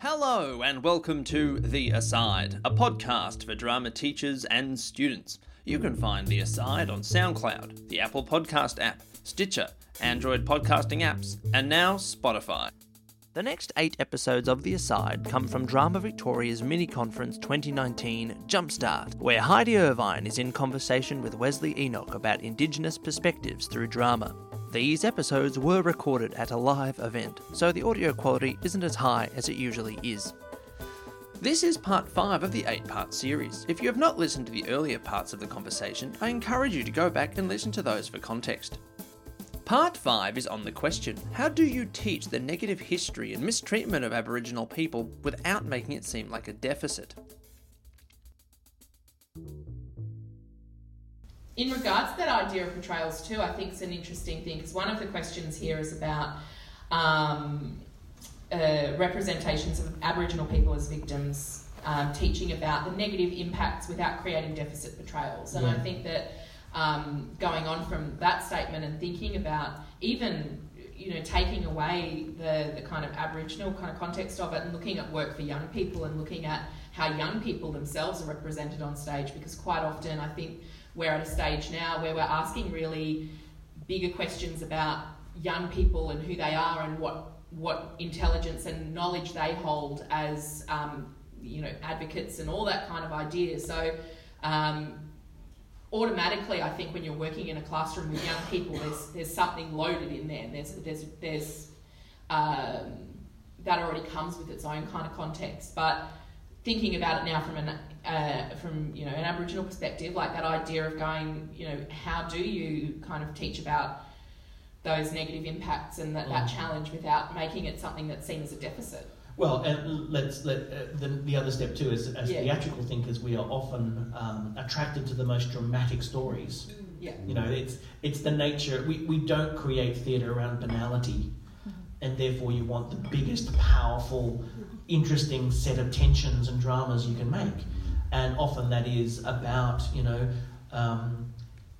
Hello, and welcome to The Aside, a podcast for drama teachers and students. You can find The Aside on SoundCloud, the Apple Podcast app, Stitcher, Android podcasting apps, and now Spotify. The next eight episodes of The Aside come from Drama Victoria's mini conference 2019 Jumpstart, where Heidi Irvine is in conversation with Wesley Enoch about Indigenous perspectives through drama. These episodes were recorded at a live event, so the audio quality isn't as high as it usually is. This is part 5 of the 8 part series. If you have not listened to the earlier parts of the conversation, I encourage you to go back and listen to those for context. Part 5 is on the question How do you teach the negative history and mistreatment of Aboriginal people without making it seem like a deficit? In regards to that idea of portrayals too, I think it's an interesting thing because one of the questions here is about um, uh, representations of Aboriginal people as victims, um, teaching about the negative impacts without creating deficit portrayals. And yeah. I think that um, going on from that statement and thinking about even you know taking away the, the kind of Aboriginal kind of context of it and looking at work for young people and looking at how young people themselves are represented on stage because quite often I think we're at a stage now where we're asking really bigger questions about young people and who they are and what what intelligence and knowledge they hold as um, you know advocates and all that kind of idea. So um, automatically, I think when you're working in a classroom with young people, there's there's something loaded in there. There's there's there's um, that already comes with its own kind of context, but thinking about it now from an uh, from you know an Aboriginal perspective, like that idea of going, you know, how do you kind of teach about those negative impacts and that, mm. that challenge without making it something that's seen as a deficit? Well, and let's let uh, the, the other step too is as yeah. theatrical thinkers, we are often um, attracted to the most dramatic stories. Mm. Yeah. You know, it's it's the nature. We, we don't create theatre around banality. And therefore you want the biggest, powerful, interesting set of tensions and dramas you can make and often that is about you know um,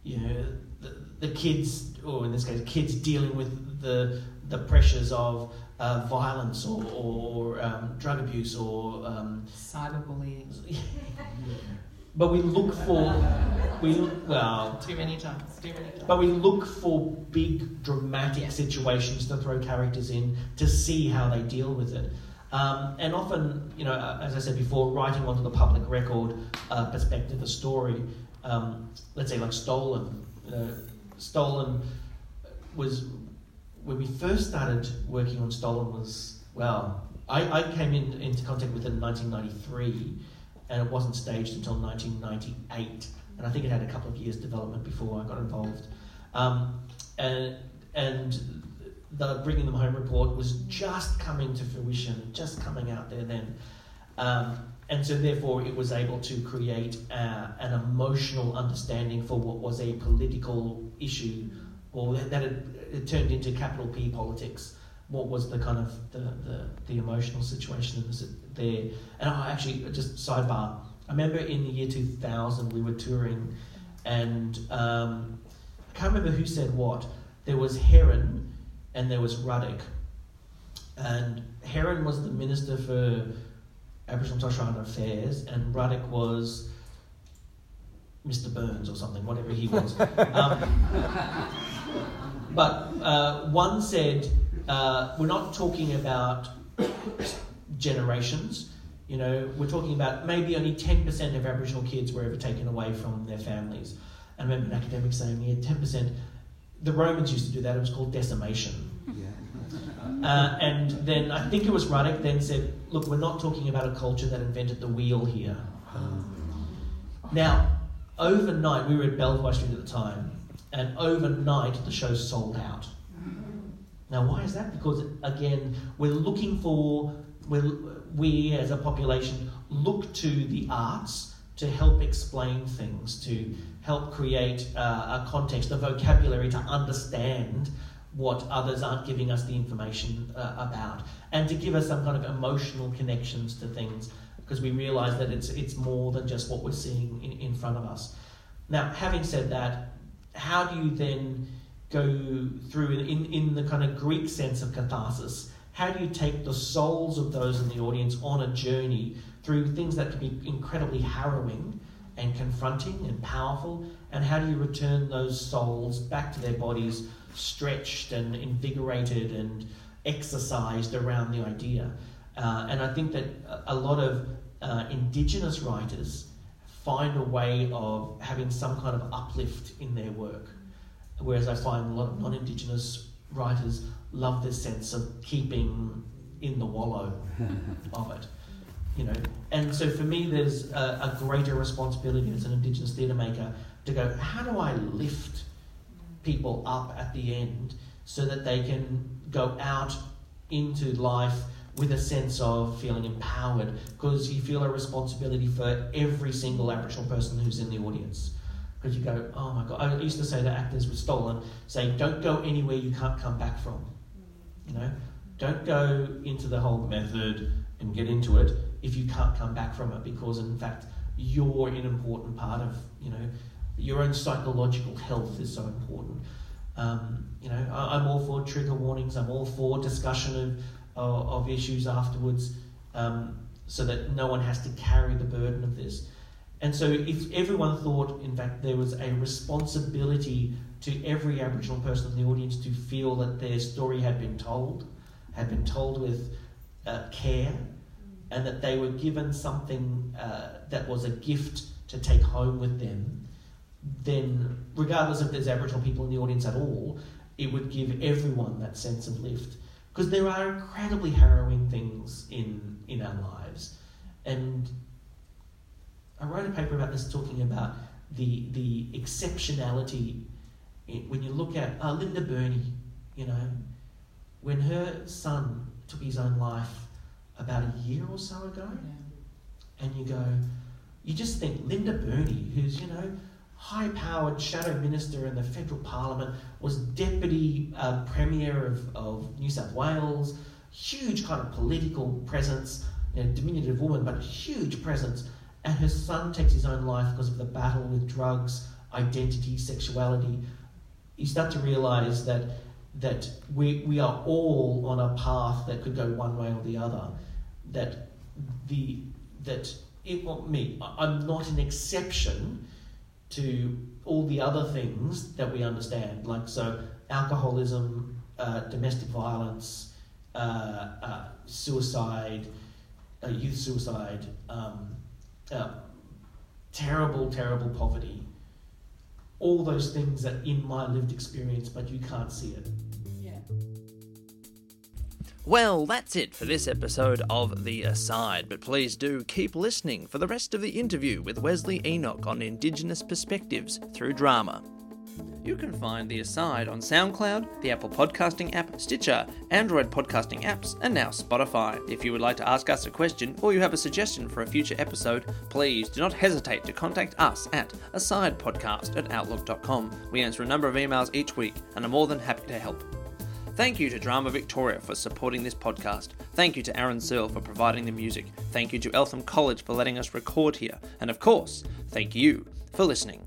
you know the, the, kids or in this case kids dealing with the the pressures of uh, violence or, or um, drug abuse or um, cyberbullying. but we look for we well too many times, too many times. But we look for big dramatic situations to throw characters in to see how they deal with it. Um, and often, you know, uh, as I said before, writing onto the public record uh, perspective, a story, um, let's say like Stolen. Stolen was, when we first started working on Stolen was, well, I, I came in, into contact with it in 1993 and it wasn't staged until 1998. And I think it had a couple of years development before I got involved. Um, and, and the Bringing Them Home report was just coming to fruition, just coming out there then. Um, and so, therefore, it was able to create uh, an emotional understanding for what was a political issue, or that it, it turned into capital P politics. What was the kind of the, the, the emotional situation there? And I actually, just sidebar, I remember in the year 2000 we were touring, and um, I can't remember who said what. There was Herron and there was Ruddock. And Herron was the Minister for Aboriginal and Torres Strait Islander Affairs, and Ruddock was Mr. Burns or something, whatever he was. um, but uh, one said, uh, we're not talking about generations. You know, we're talking about maybe only 10% of Aboriginal kids were ever taken away from their families. I remember an academic saying, yeah, 10%. The Romans used to do that, it was called decimation. Uh, and then I think it was Ruddock then said, look, we're not talking about a culture that invented the wheel here. Now, overnight, we were at Belvoir Street at the time, and overnight the show sold out. Now, why is that? Because, again, we're looking for, we're, we as a population look to the arts to help explain things, to help create uh, a context, a vocabulary to understand what others aren't giving us the information uh, about, and to give us some kind of emotional connections to things, because we realize that it's it's more than just what we're seeing in, in front of us. Now, having said that, how do you then go through in, in the kind of Greek sense of catharsis? how do you take the souls of those in the audience on a journey through things that can be incredibly harrowing and confronting and powerful, and how do you return those souls back to their bodies stretched and invigorated and exercised around the idea? Uh, and I think that a lot of uh, Indigenous writers find a way of having some kind of uplift in their work, whereas I find a lot of non Indigenous writers love this sense of keeping in the wallow of it. You know, and so for me, there's a, a greater responsibility as an Indigenous theatre maker to go, how do I lift people up at the end so that they can go out into life with a sense of feeling empowered because you feel a responsibility for every single Aboriginal person who's in the audience. Because you go, oh my God. I used to say to actors were Stolen, say, don't go anywhere you can't come back from. You know, don't go into the whole method and get into it if you can't come back from it because, in fact, you're an important part of, you know, your own psychological health is so important. Um, you know, I, I'm all for trigger warnings. I'm all for discussion of of, of issues afterwards um, so that no one has to carry the burden of this. And so, if everyone thought, in fact, there was a responsibility to every Aboriginal person in the audience to feel that their story had been told, had been told with uh, care, and that they were given something uh, that was a gift to take home with them, then, regardless if there's Aboriginal people in the audience at all, it would give everyone that sense of lift. Because there are incredibly harrowing things in in our lives, and I wrote a paper about this talking about the the exceptionality when you look at uh, Linda Burney, you know, when her son took his own life about a year or so ago, yeah. and you go, you just think Linda Burney, who's you know high powered shadow minister in the federal parliament, was deputy uh, premier of, of New South Wales, huge kind of political presence, you know, diminutive woman, but huge presence. And her son takes his own life because of the battle with drugs, identity, sexuality. You start to realize that that we, we are all on a path that could go one way or the other. That the that it well, me, I'm not an exception to all the other things that we understand, like so alcoholism, uh, domestic violence, uh, uh, suicide, uh, youth suicide, um, uh, terrible, terrible poverty. All those things that in my lived experience, but you can't see it. Well, that's it for this episode of The Aside, but please do keep listening for the rest of the interview with Wesley Enoch on Indigenous perspectives through drama. You can find The Aside on SoundCloud, the Apple Podcasting app, Stitcher, Android podcasting apps, and now Spotify. If you would like to ask us a question or you have a suggestion for a future episode, please do not hesitate to contact us at asidepodcast at outlook.com. We answer a number of emails each week and are more than happy to help. Thank you to Drama Victoria for supporting this podcast. Thank you to Aaron Searle for providing the music. Thank you to Eltham College for letting us record here. And of course, thank you for listening.